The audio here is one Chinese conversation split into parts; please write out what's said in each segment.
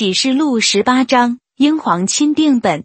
启示录十八章，英皇钦定本。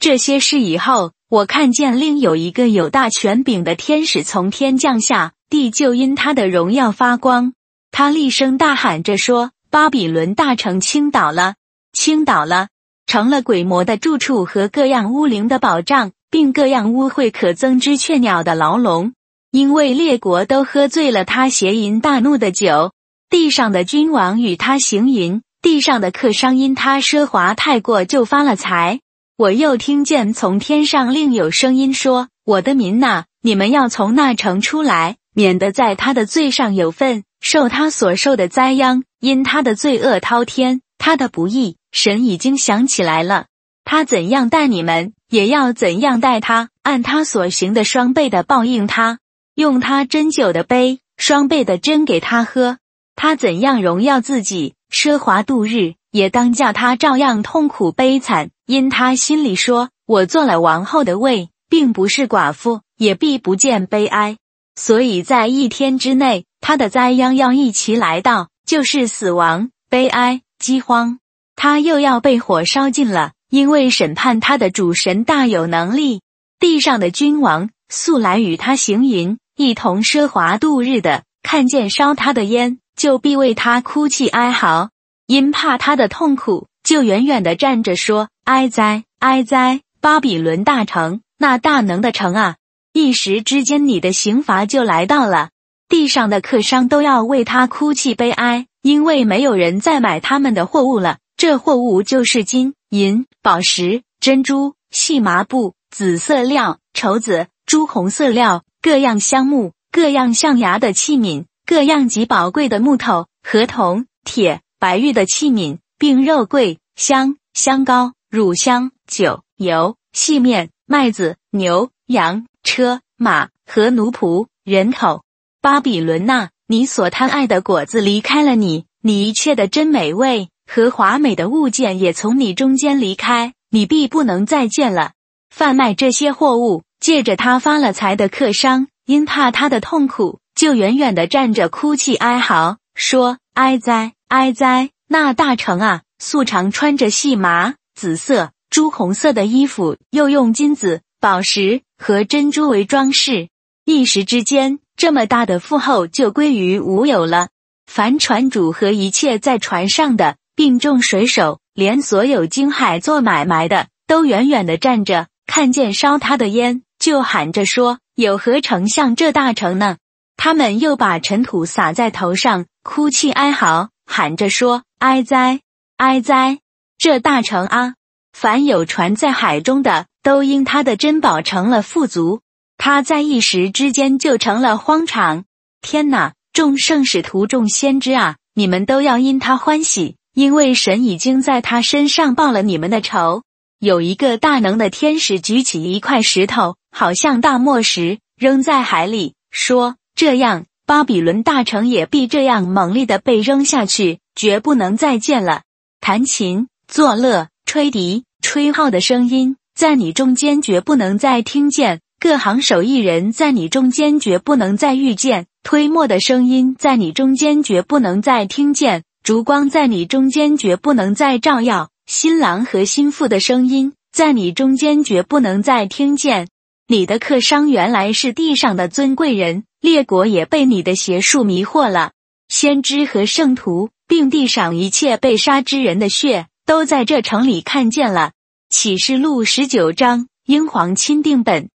这些事以后，我看见另有一个有大权柄的天使从天降下，地就因他的荣耀发光。他厉声大喊着说：“巴比伦大城倾倒了，倾倒了，成了鬼魔的住处和各样污灵的保障，并各样污秽可憎之雀鸟的牢笼。因为列国都喝醉了他邪淫大怒的酒，地上的君王与他行淫。”地上的客商因他奢华太过，就发了财。我又听见从天上另有声音说：“我的民呐，你们要从那城出来，免得在他的罪上有份，受他所受的灾殃。因他的罪恶滔天，他的不义，神已经想起来了。他怎样待你们，也要怎样待他，按他所行的双倍的报应他，用他斟酒的杯，双倍的斟给他喝。他怎样荣耀自己。”奢华度日，也当叫他照样痛苦悲惨，因他心里说：“我做了王后的位，并不是寡妇，也必不见悲哀。”所以在一天之内，他的灾殃要一起来到，就是死亡、悲哀、饥荒。他又要被火烧尽了，因为审判他的主神大有能力。地上的君王素来与他行淫，一同奢华度日的，看见烧他的烟。就必为他哭泣哀嚎，因怕他的痛苦，就远远的站着说：“哀哉，哀哉！巴比伦大城，那大能的城啊！一时之间，你的刑罚就来到了。地上的客商都要为他哭泣悲哀，因为没有人再买他们的货物了。这货物就是金银、宝石、珍珠、细麻布、紫色料、绸子、朱红色料，各样香木，各样象牙的器皿。”各样极宝贵的木头、合铜、铁、白玉的器皿，并肉桂、香、香膏、乳香、酒、油、细面、麦子、牛、羊、车、马和奴仆、人口。巴比伦呐，你所贪爱的果子离开了你，你一切的真美味和华美的物件也从你中间离开，你必不能再见了。贩卖这些货物，借着他发了财的客商，因怕他的痛苦。就远远的站着哭泣哀嚎，说：“哀哉，哀哉！那大城啊，素常穿着细麻、紫色、朱红色的衣服，又用金子、宝石和珍珠为装饰。一时之间，这么大的富厚就归于无有了。凡船主和一切在船上的，并众水手，连所有经海做买卖的，都远远的站着，看见烧他的烟，就喊着说：有何丞相这大城呢？”他们又把尘土撒在头上，哭泣哀嚎，喊着说：“哀哉，哀哉！这大城啊，凡有船在海中的，都因他的珍宝成了富足。他在一时之间就成了荒场。天哪！众圣使徒、众先知啊，你们都要因他欢喜，因为神已经在他身上报了你们的仇。有一个大能的天使举起一块石头，好像大磨石，扔在海里，说。”这样，巴比伦大城也必这样猛烈的被扔下去，绝不能再见了。弹琴、作乐、吹笛、吹号的声音，在你中间绝不能再听见；各行手艺人，在你中间绝不能再遇见；推磨的声音，在你中间绝不能再听见；烛光在你中间绝不能再照耀；新郎和新妇的声音，在你中间绝不能再听见。你的客商原来是地上的尊贵人。列国也被你的邪术迷惑了，先知和圣徒，并地上一切被杀之人的血，都在这城里看见了。启示录十九章，英皇钦定本。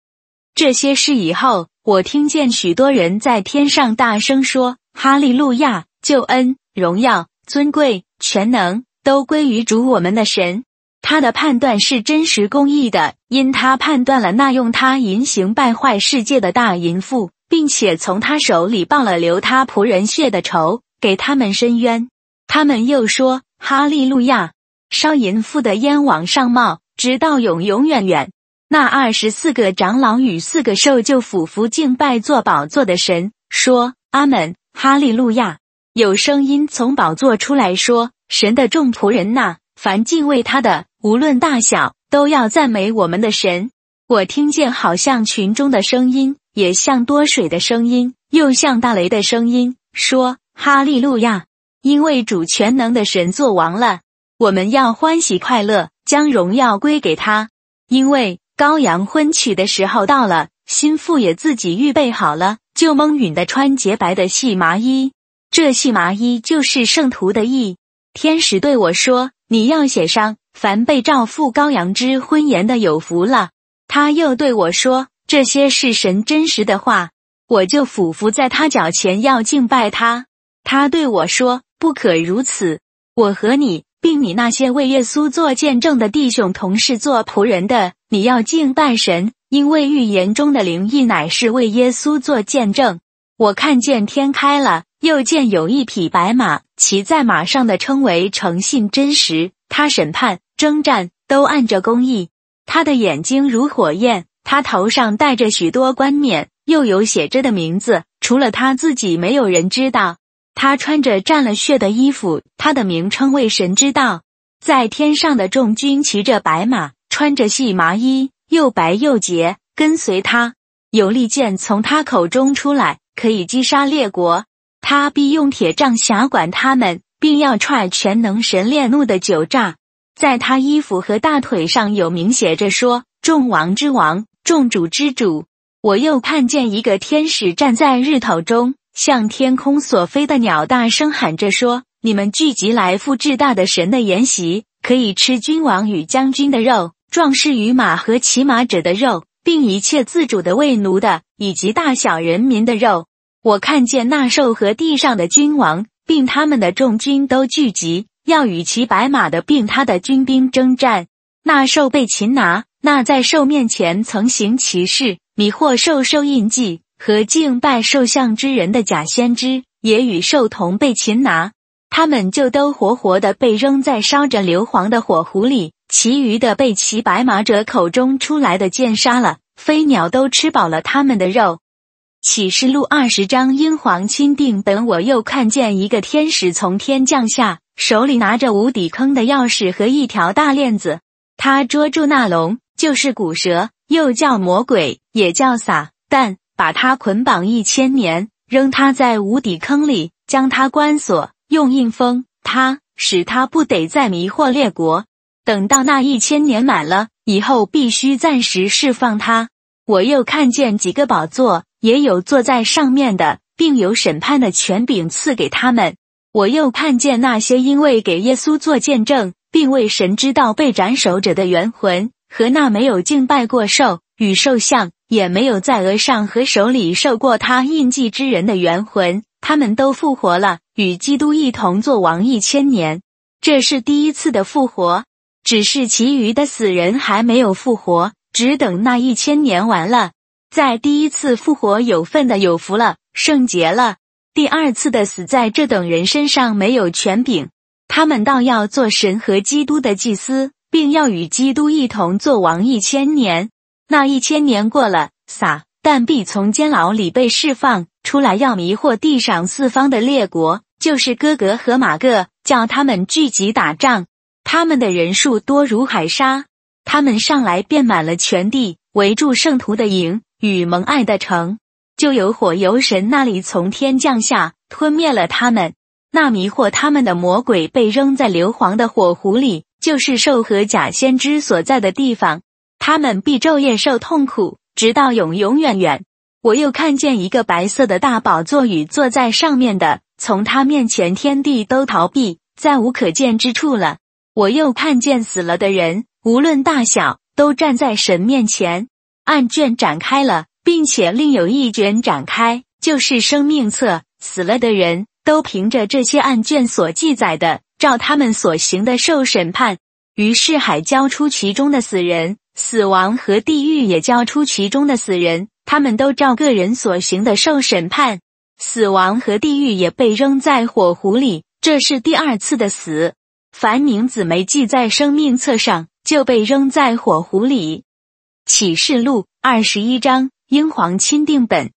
这些事以后，我听见许多人在天上大声说：“哈利路亚！救恩、荣耀、尊贵、全能，都归于主我们的神。他的判断是真实公义的，因他判断了那用他淫行败坏世界的大淫妇。”并且从他手里报了流他仆人血的仇，给他们伸冤。他们又说：“哈利路亚！烧淫妇的烟往上冒，直到永永远远。”那二十四个长老与四个兽就俯伏敬拜做宝座的神，说：“阿门，哈利路亚！”有声音从宝座出来说：“神的众仆人呐，凡敬畏他的，无论大小，都要赞美我们的神。”我听见好像群中的声音。也像多水的声音，又像大雷的声音，说：“哈利路亚！因为主全能的神作王了。我们要欢喜快乐，将荣耀归给他，因为羔羊婚娶的时候到了，心腹也自己预备好了，就蒙允的穿洁白的细麻衣。这细麻衣就是圣徒的意。天使对我说：“你要写上，凡被召赴羔羊之婚言的有福了。”他又对我说：“这些是神真实的话。”我就俯伏在他脚前要敬拜他。他对我说：“不可如此，我和你。”并你那些为耶稣做见证的弟兄同事做仆人的，你要敬拜神，因为预言中的灵意乃是为耶稣做见证。我看见天开了，又见有一匹白马，骑在马上的称为诚信真实。他审判征战都按着公义。他的眼睛如火焰，他头上戴着许多冠冕，又有写着的名字，除了他自己，没有人知道。他穿着沾了血的衣服，他的名称为神之道。在天上的众军骑着白马，穿着细麻衣，又白又洁，跟随他。有利剑从他口中出来，可以击杀列国。他必用铁杖辖管他们，并要踹全能神烈怒的酒炸。在他衣服和大腿上有明写着说：“众王之王，众主之主。”我又看见一个天使站在日头中。向天空所飞的鸟大声喊着说：“你们聚集来赴至大的神的筵席，可以吃君王与将军的肉，壮士与马和骑马者的肉，并一切自主的为奴的，以及大小人民的肉。”我看见那兽和地上的君王，并他们的众军都聚集，要与骑白马的并他的军兵征战。那兽被擒拿，那在兽面前曾行骑士，迷惑兽兽印记。和敬拜兽像之人的假先知也与兽同被擒拿，他们就都活活的被扔在烧着硫磺的火湖里，其余的被骑白马者口中出来的剑杀了。飞鸟都吃饱了他们的肉。启示录二十章英皇钦定本，我又看见一个天使从天降下，手里拿着无底坑的钥匙和一条大链子，他捉住那龙，就是古蛇，又叫魔鬼，也叫撒旦。把他捆绑一千年，扔他在无底坑里，将他关锁，用印封他，使他不得再迷惑列国。等到那一千年满了以后，必须暂时释放他。我又看见几个宝座，也有坐在上面的，并有审判的权柄赐给他们。我又看见那些因为给耶稣做见证，并为神之道被斩首者的元魂，和那没有敬拜过兽与兽像。也没有在额上和手里受过他印记之人的元魂，他们都复活了，与基督一同做王一千年。这是第一次的复活，只是其余的死人还没有复活，只等那一千年完了。在第一次复活有份的有福了，圣洁了。第二次的死在这等人身上没有权柄，他们倒要做神和基督的祭司，并要与基督一同做王一千年。那一千年过了，撒旦必从监牢里被释放出来，要迷惑地上四方的列国，就是哥格和马各，叫他们聚集打仗。他们的人数多如海沙，他们上来便满了全地，围住圣徒的营与蒙爱的城，就有火由神那里从天降下，吞灭了他们。那迷惑他们的魔鬼被扔在硫磺的火湖里，就是兽和假先知所在的地方。他们必昼夜受痛苦，直到永永远远。我又看见一个白色的大宝座与坐在上面的，从他面前天地都逃避，再无可见之处了。我又看见死了的人，无论大小，都站在神面前。案卷展开了，并且另有一卷展开，就是生命册。死了的人都凭着这些案卷所记载的，照他们所行的受审判。于是海交出其中的死人。死亡和地狱也交出其中的死人，他们都照个人所行的受审判。死亡和地狱也被扔在火湖里，这是第二次的死。凡名字没记在生命册上，就被扔在火湖里。启示录二十一章，英皇钦定本。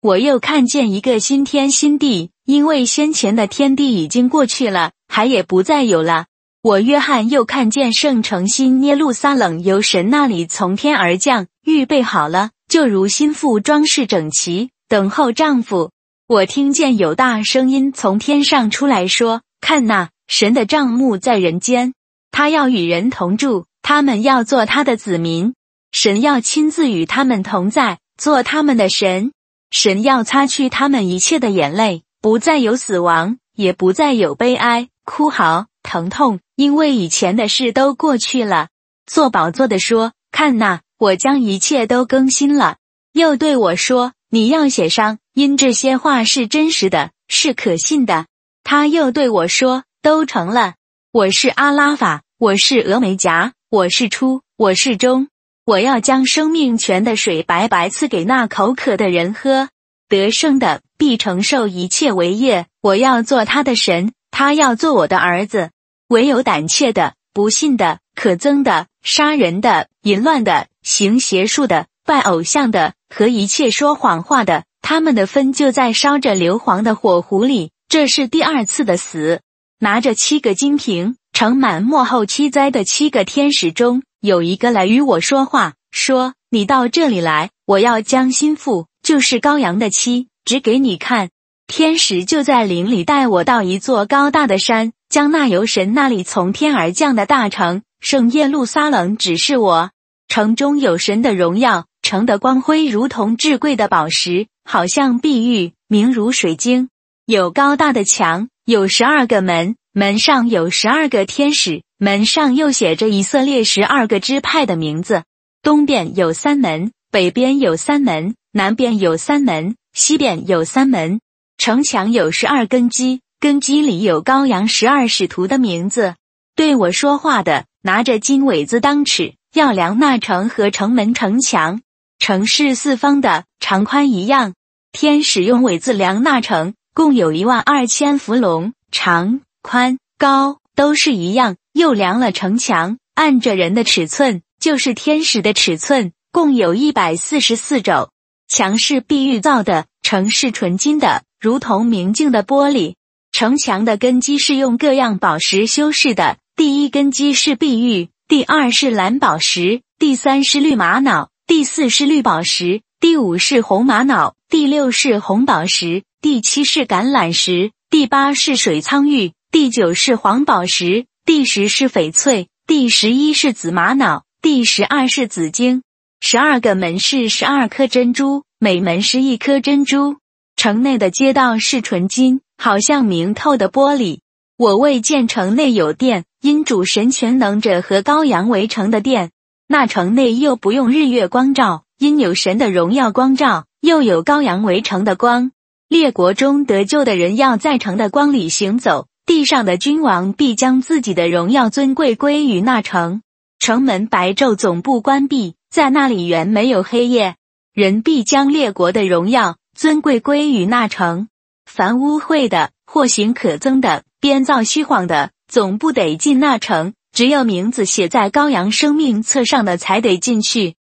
我又看见一个新天新地，因为先前的天地已经过去了，海也不再有了。我约翰又看见圣城新耶路撒冷由神那里从天而降，预备好了，就如心腹装饰整齐，等候丈夫。我听见有大声音从天上出来说：“看那神的帐幕在人间，他要与人同住，他们要做他的子民，神要亲自与他们同在，做他们的神。神要擦去他们一切的眼泪，不再有死亡，也不再有悲哀、哭嚎、疼痛，因为以前的事都过去了。做宝座的说：“看哪，我将一切都更新了。”又对我说：“你要写上，因这些话是真实的，是可信的。”他又对我说：“都成了。我是阿拉法，我是峨眉夹，我是初，我是终。”我要将生命泉的水白白赐给那口渴的人喝，得胜的必承受一切为业。我要做他的神，他要做我的儿子。唯有胆怯的、不信的、可憎的、杀人的、淫乱的、行邪术的、拜偶像的和一切说谎话的，他们的分就在烧着硫磺的火壶里。这是第二次的死。拿着七个金瓶盛满末后七灾的七个天使中。有一个来与我说话，说：“你到这里来，我要将心腹，就是羔羊的妻，指给你看。”天使就在林里带我到一座高大的山，将那由神那里从天而降的大城圣耶路撒冷指示我。城中有神的荣耀，城的光辉如同至贵的宝石，好像碧玉，明如水晶。有高大的墙，有十二个门，门上有十二个天使。门上又写着以色列十二个支派的名字，东边有三门，北边有三门，南边有三门，西边有三门。城墙有十二根基，根基里有羔羊十二使徒的名字。对我说话的拿着金苇子当尺，要量那城和城门城墙。城是四方的，长宽一样。天使用苇子量那城，共有一万二千伏龙，长、宽、高都是一样。又量了城墙，按着人的尺寸，就是天使的尺寸，共有一百四十四肘。墙是碧玉造的，城是纯金的，如同明镜的玻璃。城墙的根基是用各样宝石修饰的，第一根基是碧玉，第二是蓝宝石，第三是绿玛瑙，第四是绿宝石，第五是红玛瑙，第六是红宝石，第七是橄榄石，第八是水苍玉，第九是黄宝石。第十是翡翠，第十一是紫玛瑙，第十二是紫晶。十二个门是十二颗珍珠，每门是一颗珍珠。城内的街道是纯金，好像明透的玻璃。我未见城内有殿，因主神全能者和羔羊围城的殿。那城内又不用日月光照，因有神的荣耀光照，又有羔羊围城的光。列国中得救的人要在城的光里行走。地上的君王必将自己的荣耀尊贵归于那城，城门白昼总部关闭，在那里原没有黑夜。人必将列国的荣耀尊贵归于那城。凡污秽的或行可憎的、编造虚谎的，总不得进那城。只有名字写在羔羊生命册上的，才得进去。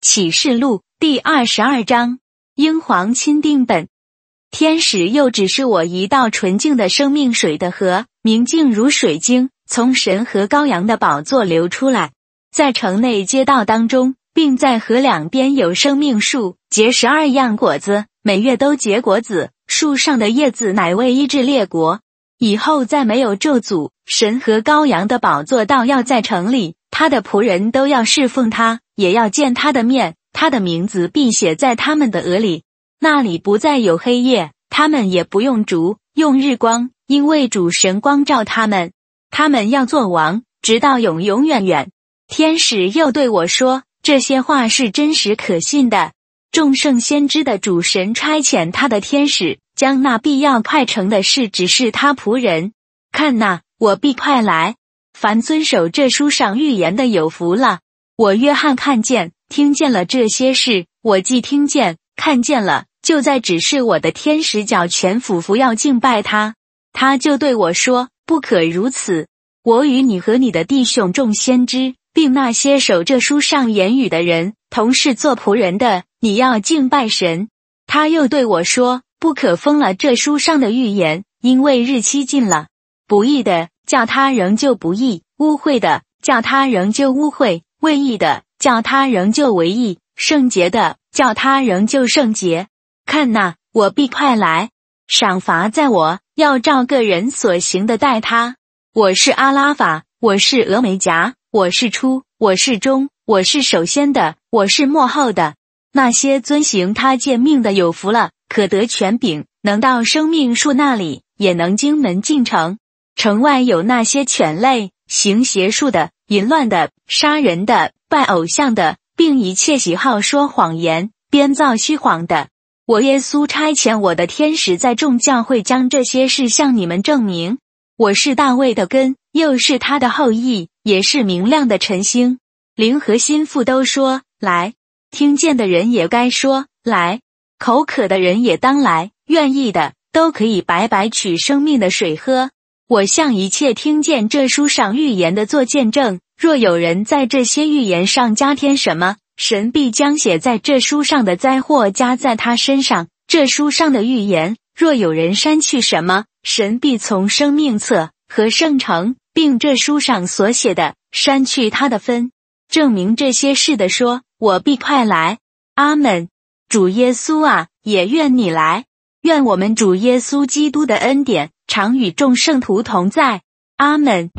启示录第二十二章，英皇钦定本。天使又只是我一道纯净的生命水的河，明净如水晶，从神和羔羊的宝座流出来，在城内街道当中，并在河两边有生命树，结十二样果子，每月都结果子。树上的叶子乃为医治列国。以后再没有咒诅。神和羔羊的宝座倒要在城里，他的仆人都要侍奉他，也要见他的面，他的名字必写在他们的额里。那里不再有黑夜，他们也不用烛，用日光，因为主神光照他们。他们要做王，直到永永远远。天使又对我说：“这些话是真实可信的。众圣先知的主神差遣他的天使，将那必要快成的事指示他仆人。看那，我必快来。凡遵守这书上预言的，有福了。我约翰看见、听见了这些事，我既听见、看见了。”就在指示我的天使脚全俯伏要敬拜他，他就对我说：“不可如此。我与你和你的弟兄众先知，并那些守这书上言语的人，同是做仆人的，你要敬拜神。”他又对我说：“不可封了这书上的预言，因为日期近了。不义的叫他仍旧不义，污秽的叫他仍旧污秽，为义的叫他仍旧为义，圣洁的叫他仍旧圣洁。”看呐，我必快来，赏罚在我，要照个人所行的待他。我是阿拉法，我是峨眉夹，我是初，我是中，我是首先的，我是末后的。那些遵行他诫命的有福了，可得权柄，能到生命树那里，也能经门进城。城外有那些犬类，行邪术的、淫乱的、杀人的、拜偶像的，并一切喜好说谎言、编造虚谎的。我耶稣差遣我的天使在众教会将这些事向你们证明。我是大卫的根，又是他的后裔，也是明亮的晨星。灵和心腹都说来。听见的人也该说来，口渴的人也当来，愿意的都可以白白取生命的水喝。我向一切听见这书上预言的做见证。若有人在这些预言上加添什么，神必将写在这书上的灾祸加在他身上。这书上的预言，若有人删去什么，神必从生命册和圣城，并这书上所写的删去他的分。证明这些事的说。我必快来，阿门。主耶稣啊，也愿你来。愿我们主耶稣基督的恩典常与众圣徒同在，阿门。